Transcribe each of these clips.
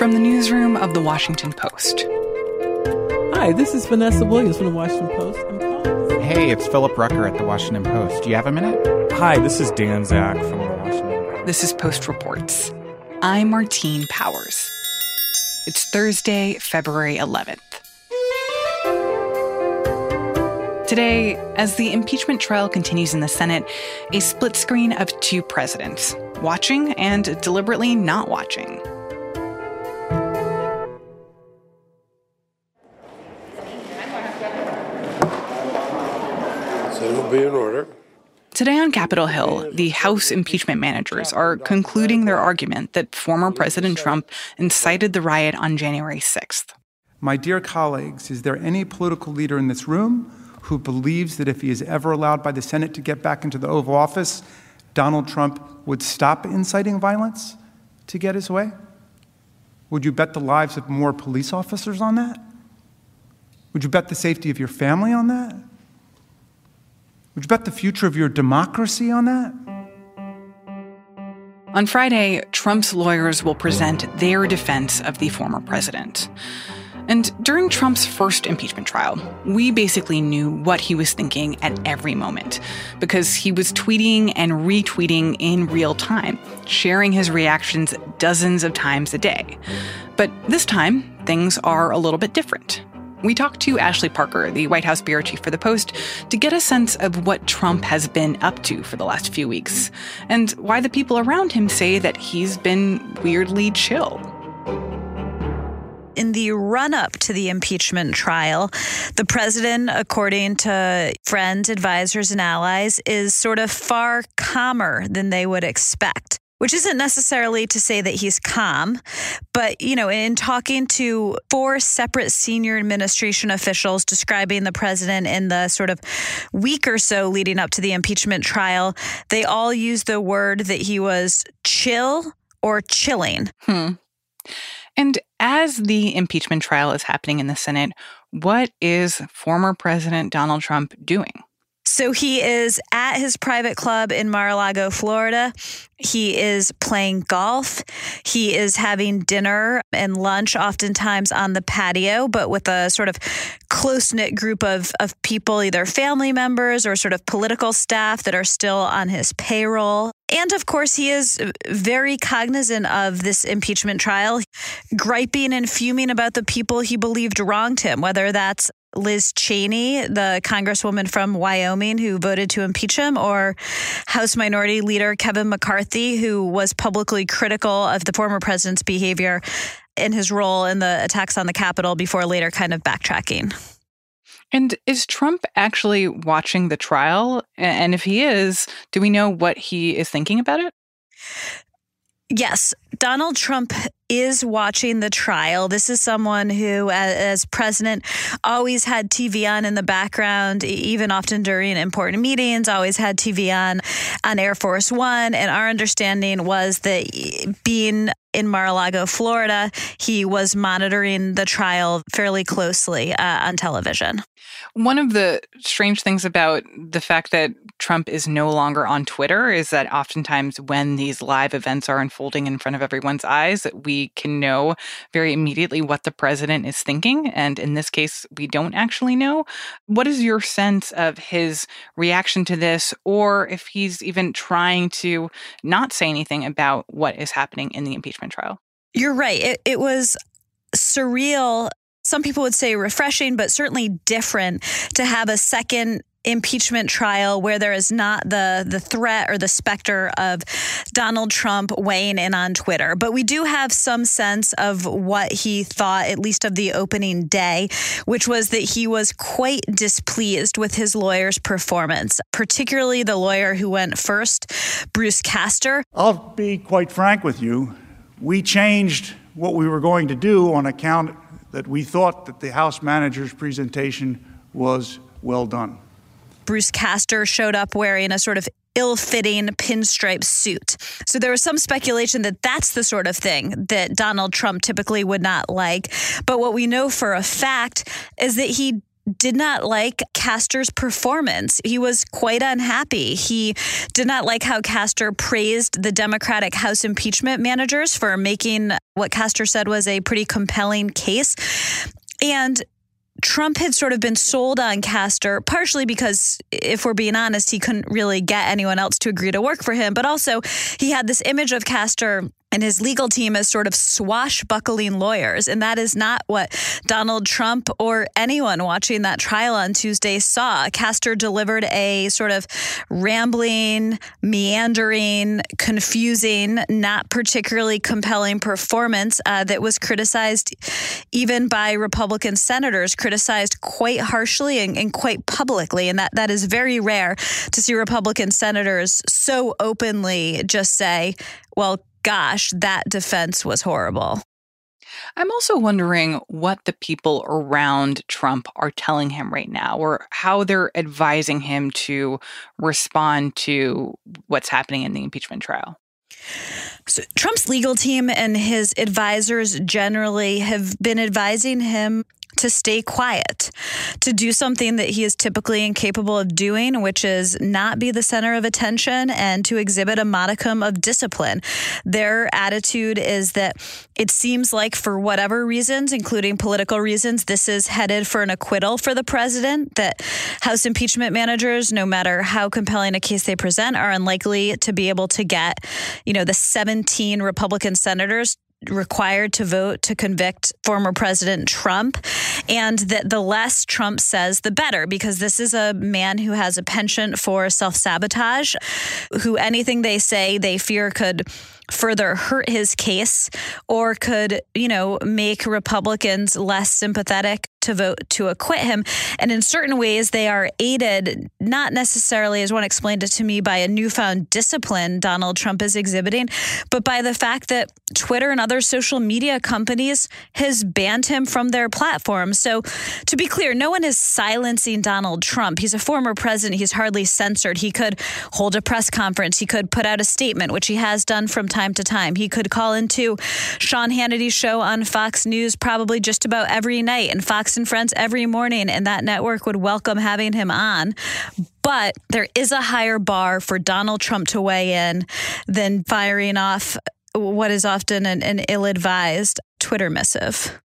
From the newsroom of The Washington Post. Hi, this is Vanessa Williams from The Washington Post. Hey, it's Philip Rucker at The Washington Post. Do you have a minute? Hi, this is Dan Zak from The Washington Post. This is Post Reports. I'm Martine Powers. It's Thursday, February 11th. Today, as the impeachment trial continues in the Senate, a split screen of two presidents, watching and deliberately not watching. So it'll be in order. Today on Capitol Hill, the House impeachment managers are concluding their argument that former President Trump incited the riot on January 6th. My dear colleagues, is there any political leader in this room who believes that if he is ever allowed by the Senate to get back into the Oval Office, Donald Trump would stop inciting violence to get his way? Would you bet the lives of more police officers on that? Would you bet the safety of your family on that? Would you bet the future of your democracy on that? On Friday, Trump's lawyers will present their defense of the former president. And during Trump's first impeachment trial, we basically knew what he was thinking at every moment because he was tweeting and retweeting in real time, sharing his reactions dozens of times a day. But this time, things are a little bit different. We talked to Ashley Parker, the White House bureau chief for The Post, to get a sense of what Trump has been up to for the last few weeks and why the people around him say that he's been weirdly chill in the run up to the impeachment trial, the president, according to friends, advisors, and allies, is sort of far calmer than they would expect. Which isn't necessarily to say that he's calm, but you know, in talking to four separate senior administration officials describing the president in the sort of week or so leading up to the impeachment trial, they all used the word that he was chill or chilling. Hmm. And as the impeachment trial is happening in the Senate, what is former President Donald Trump doing? So he is at his private club in Mar a Lago, Florida. He is playing golf. He is having dinner and lunch, oftentimes on the patio, but with a sort of close knit group of, of people, either family members or sort of political staff that are still on his payroll. And of course, he is very cognizant of this impeachment trial, griping and fuming about the people he believed wronged him, whether that's Liz Cheney, the congresswoman from Wyoming who voted to impeach him, or House Minority Leader Kevin McCarthy, who was publicly critical of the former president's behavior in his role in the attacks on the Capitol before later kind of backtracking. And is Trump actually watching the trial? And if he is, do we know what he is thinking about it? Yes, Donald Trump is watching the trial. This is someone who, as, president, always had TV on in the background, even often during important meetings, always had TV on on Air Force One. And our understanding was that being in Mar-a-Lago, Florida, he was monitoring the trial fairly closely uh, on television. One of the strange things about the fact that Trump is no longer on Twitter is that oftentimes when these live events are unfolding in front of everyone's eyes, we can know very immediately what the president is thinking. And in this case, we don't actually know. What is your sense of his reaction to this, or if he's even trying to not say anything about what is happening in the impeachment trial? You're right. It, it was surreal some people would say refreshing, but certainly different to have a second impeachment trial where there is not the the threat or the specter of Donald Trump weighing in on Twitter. But we do have some sense of what he thought, at least of the opening day, which was that he was quite displeased with his lawyer's performance, particularly the lawyer who went first, Bruce Castor. I'll be quite frank with you. We changed what we were going to do on account that we thought that the House manager's presentation was well done. Bruce Castor showed up wearing a sort of ill fitting pinstripe suit. So there was some speculation that that's the sort of thing that Donald Trump typically would not like. But what we know for a fact is that he did not like Castor's performance. He was quite unhappy. He did not like how Castor praised the Democratic House impeachment managers for making what Castor said was a pretty compelling case. And Trump had sort of been sold on Castor, partially because, if we're being honest, he couldn't really get anyone else to agree to work for him. But also, he had this image of Castor and his legal team as sort of swashbuckling lawyers. And that is not what Donald Trump or anyone watching that trial on Tuesday saw. Castor delivered a sort of rambling, meandering, confusing, not particularly compelling performance uh, that was criticized even by Republican senators, criticized quite harshly and, and quite publicly. And that, that is very rare to see Republican senators so openly just say, well, gosh, that defense was horrible. I'm also wondering what the people around Trump are telling him right now, or how they're advising him to respond to what's happening in the impeachment trial. So Trump's legal team and his advisors generally have been advising him to stay quiet, to do something that he is typically incapable of doing, which is not be the center of attention and to exhibit a modicum of discipline. Their attitude is that it seems like, for whatever reasons, including political reasons, this is headed for an acquittal for the president, that House impeachment managers, no matter how compelling a case they present, are unlikely to be able to get, you know, the 17 Republican senators required to vote to convict former President Trump, and that the less Trump says, the better, because this is a man who has a penchant for self sabotage, who anything they say they fear could further hurt his case or could, you know, make Republicans less sympathetic to vote to acquit him. And in certain ways, they are aided, not necessarily, as one explained it to me, by a newfound discipline Donald Trump is exhibiting, but by the fact that Twitter and other social media companies has banned him from their platform. So to be clear, no one is silencing Donald Trump. He's a former president. He's hardly censored. He could hold a press conference. He could put out a statement, which he has done from time to time. He could call into Sean Hannity's show on Fox News probably just about every night and Fox and Friends every morning, and that network would welcome having him on. But there is a higher bar for Donald Trump to weigh in than firing off what is often an, an ill advised Twitter missive.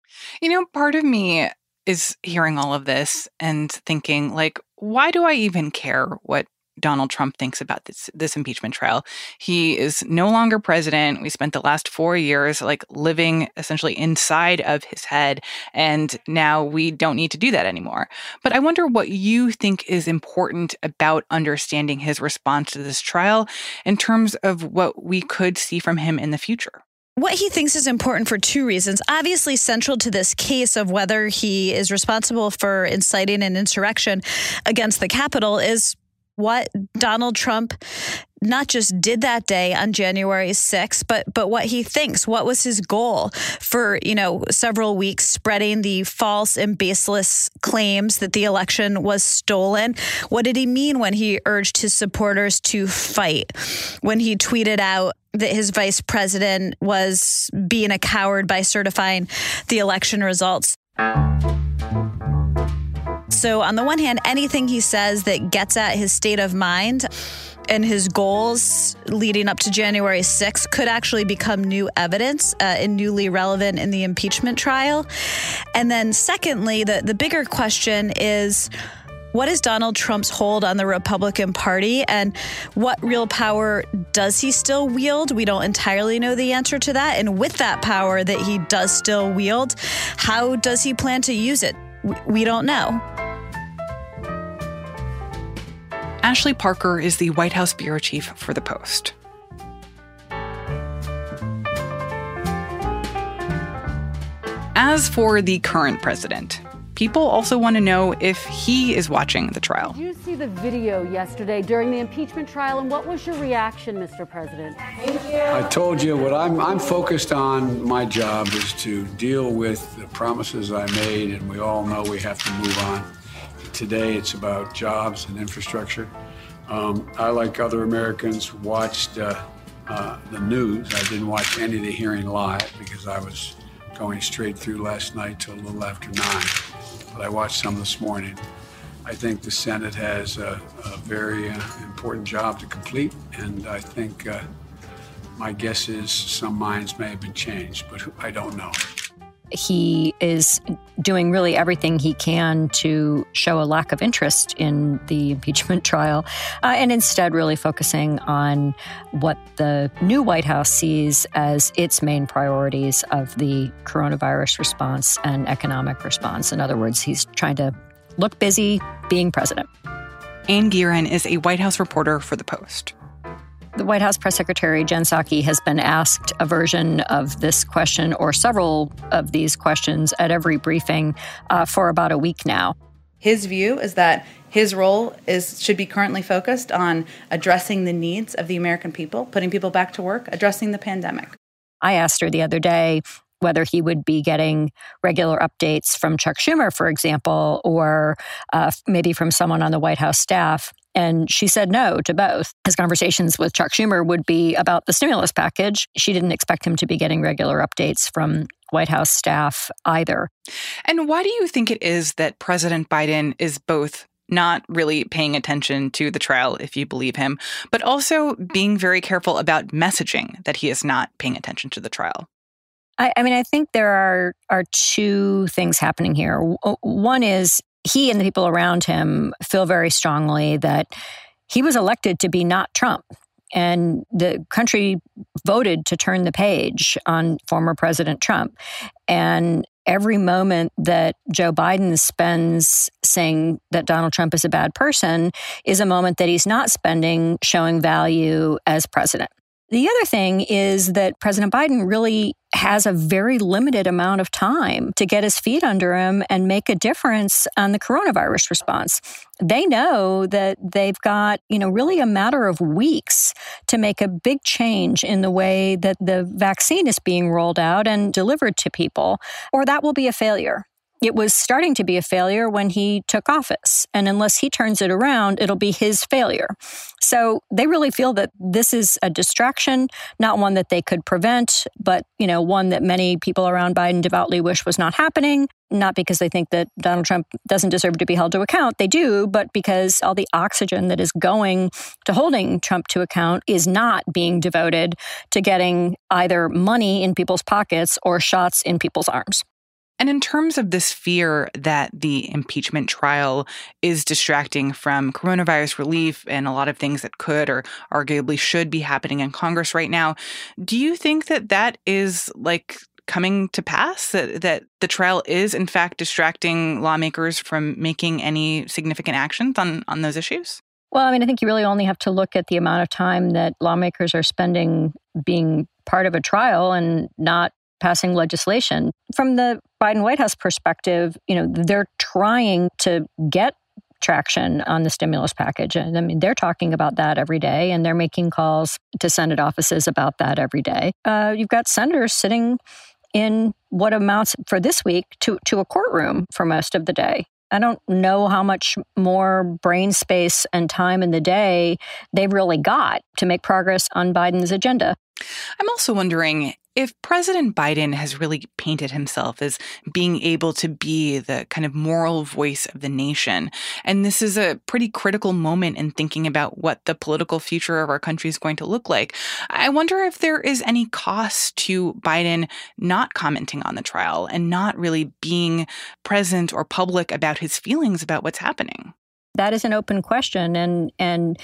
You know, part of me is hearing all of this and thinking, like, why do I even care what Donald Trump thinks about this this impeachment trial. He is no longer president. We spent the last 4 years like living essentially inside of his head and now we don't need to do that anymore. But I wonder what you think is important about understanding his response to this trial in terms of what we could see from him in the future what he thinks is important for two reasons. Obviously, central to this case of whether he is responsible for inciting an insurrection against the Capitol is what Donald Trump not just did that day on January 6th, but but what he thinks. What was his goal for you know several weeks, spreading the false and baseless claims that the election was stolen? What did he mean when he urged his supporters to fight? When he tweeted out that his vice president was being a coward by certifying the election results? So, on the one hand, anything he says that gets at his state of mind and his goals leading up to January 6th could actually become new evidence uh, and newly relevant in the impeachment trial. And then, secondly, the, the bigger question is what is Donald Trump's hold on the Republican Party and what real power does he still wield? We don't entirely know the answer to that. And with that power that he does still wield, how does he plan to use it? We don't know. Ashley Parker is the White House bureau chief for The Post. As for the current president, people also want to know if he is watching the trial. Did you see the video yesterday during the impeachment trial, and what was your reaction, Mr. President? I told you what I'm, I'm focused on. My job is to deal with the promises I made, and we all know we have to move on. Today, it's about jobs and infrastructure. Um, I, like other Americans, watched uh, uh, the news. I didn't watch any of the hearing live because I was going straight through last night till a little after nine. but I watched some this morning. I think the Senate has a, a very uh, important job to complete, and I think uh, my guess is some minds may have been changed, but I don't know. He is doing really everything he can to show a lack of interest in the impeachment trial uh, and instead really focusing on what the new White House sees as its main priorities of the coronavirus response and economic response. In other words, he's trying to look busy being president. Anne Gearan is a White House reporter for The Post. The White House press secretary Jen Psaki has been asked a version of this question or several of these questions at every briefing uh, for about a week now. His view is that his role is should be currently focused on addressing the needs of the American people, putting people back to work, addressing the pandemic. I asked her the other day whether he would be getting regular updates from Chuck Schumer, for example, or uh, maybe from someone on the White House staff. And she said no to both. His conversations with Chuck Schumer would be about the stimulus package. She didn't expect him to be getting regular updates from White House staff either. And why do you think it is that President Biden is both not really paying attention to the trial, if you believe him, but also being very careful about messaging that he is not paying attention to the trial? I, I mean, I think there are are two things happening here. One is he and the people around him feel very strongly that he was elected to be not Trump. And the country voted to turn the page on former President Trump. And every moment that Joe Biden spends saying that Donald Trump is a bad person is a moment that he's not spending showing value as president. The other thing is that President Biden really has a very limited amount of time to get his feet under him and make a difference on the coronavirus response. They know that they've got, you know, really a matter of weeks to make a big change in the way that the vaccine is being rolled out and delivered to people, or that will be a failure it was starting to be a failure when he took office. And unless he turns it around, it'll be his failure. So they really feel that this is a distraction, not one that they could prevent, but, you know, one that many people around Biden devoutly wish was not happening. Not because they think that Donald Trump doesn't deserve to be held to account. They do, but because all the oxygen that is going to holding Trump to account is not being devoted to getting either money in people's pockets or shots in people's arms. And in terms of this fear that the impeachment trial is distracting from coronavirus relief and a lot of things that could or arguably should be happening in Congress right now, do you think that that is like coming to pass that that the trial is in fact distracting lawmakers from making any significant actions on on those issues? Well, I mean, I think you really only have to look at the amount of time that lawmakers are spending being part of a trial and not passing legislation. From the Biden White House perspective, you know, they're trying to get traction on the stimulus package. And I mean, they're talking about that every day and they're making calls to Senate offices about that every day. Uh, you've got senators sitting in what amounts for this week to, to a courtroom for most of the day. I don't know how much more brain space and time in the day they've really got to make progress on Biden's agenda. I'm also wondering if President Biden has really painted himself as being able to be the kind of moral voice of the nation, and this is a pretty critical moment in thinking about what the political future of our country is going to look like, I wonder if there is any cost to Biden not commenting on the trial and not really being present or public about his feelings about what's happening. That is an open question, and and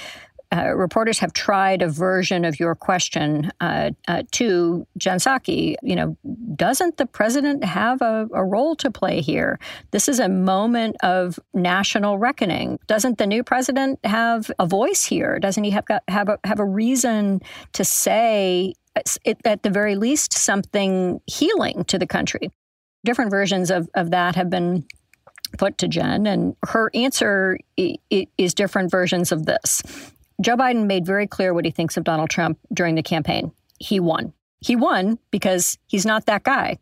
uh, reporters have tried a version of your question uh, uh, to Jen Psaki. You know, doesn't the president have a, a, role to play here? This is a moment of national reckoning. Doesn't the new president have a voice here? Doesn't he have have a, have a reason to say, it, at the very least, something healing to the country? Different versions of, of that have been put to Jen, and her answer is different versions of this. Joe Biden made very clear what he thinks of Donald Trump during the campaign. He won. He won because he's not that guy.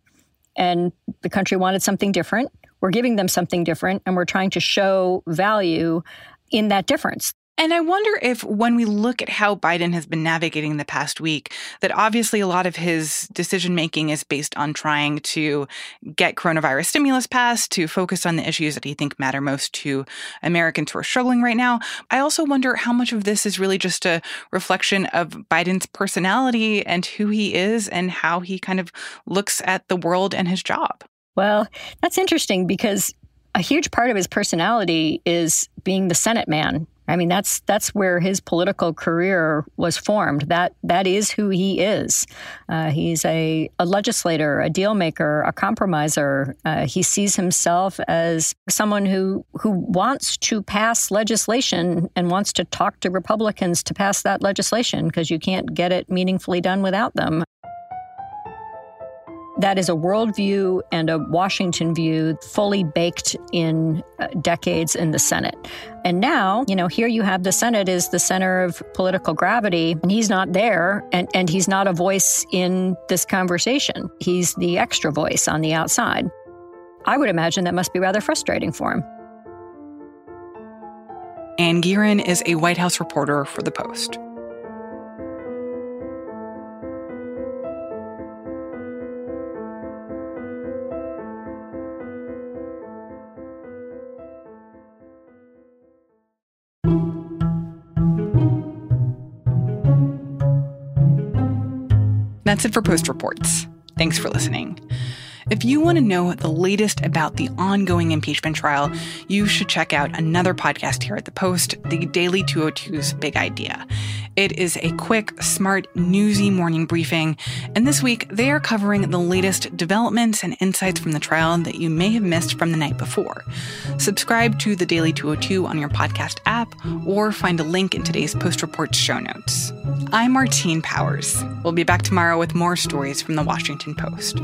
And the country wanted something different. We're giving them something different, and we're trying to show value in that difference. And I wonder if, when we look at how Biden has been navigating the past week, that obviously a lot of his decision making is based on trying to get coronavirus stimulus passed, to focus on the issues that he think matter most to Americans who are struggling right now. I also wonder how much of this is really just a reflection of Biden's personality and who he is and how he kind of looks at the world and his job. Well, that's interesting because a huge part of his personality is being the Senate man I mean, that's that's where his political career was formed. That that is who he is. Uh, he's a, a legislator, a deal maker, a compromiser. Uh, he sees himself as someone who who wants to pass legislation and wants to talk to Republicans to pass that legislation because you can't get it meaningfully done without them. That is a worldview and a Washington view fully baked in uh, decades in the Senate. And now, you know, here you have the Senate is the center of political gravity, and he's not there, and, and he's not a voice in this conversation. He's the extra voice on the outside. I would imagine that must be rather frustrating for him. Anne Gearan is a White House reporter for The Post. That's it for Post Reports. Thanks for listening. If you want to know the latest about the ongoing impeachment trial, you should check out another podcast here at the Post, the Daily 202's Big Idea. It is a quick, smart, newsy morning briefing, and this week they are covering the latest developments and insights from the trial that you may have missed from the night before. Subscribe to the Daily 202 on your podcast app or find a link in today's Post Reports show notes. I'm Martine Powers. We'll be back tomorrow with more stories from the Washington Post.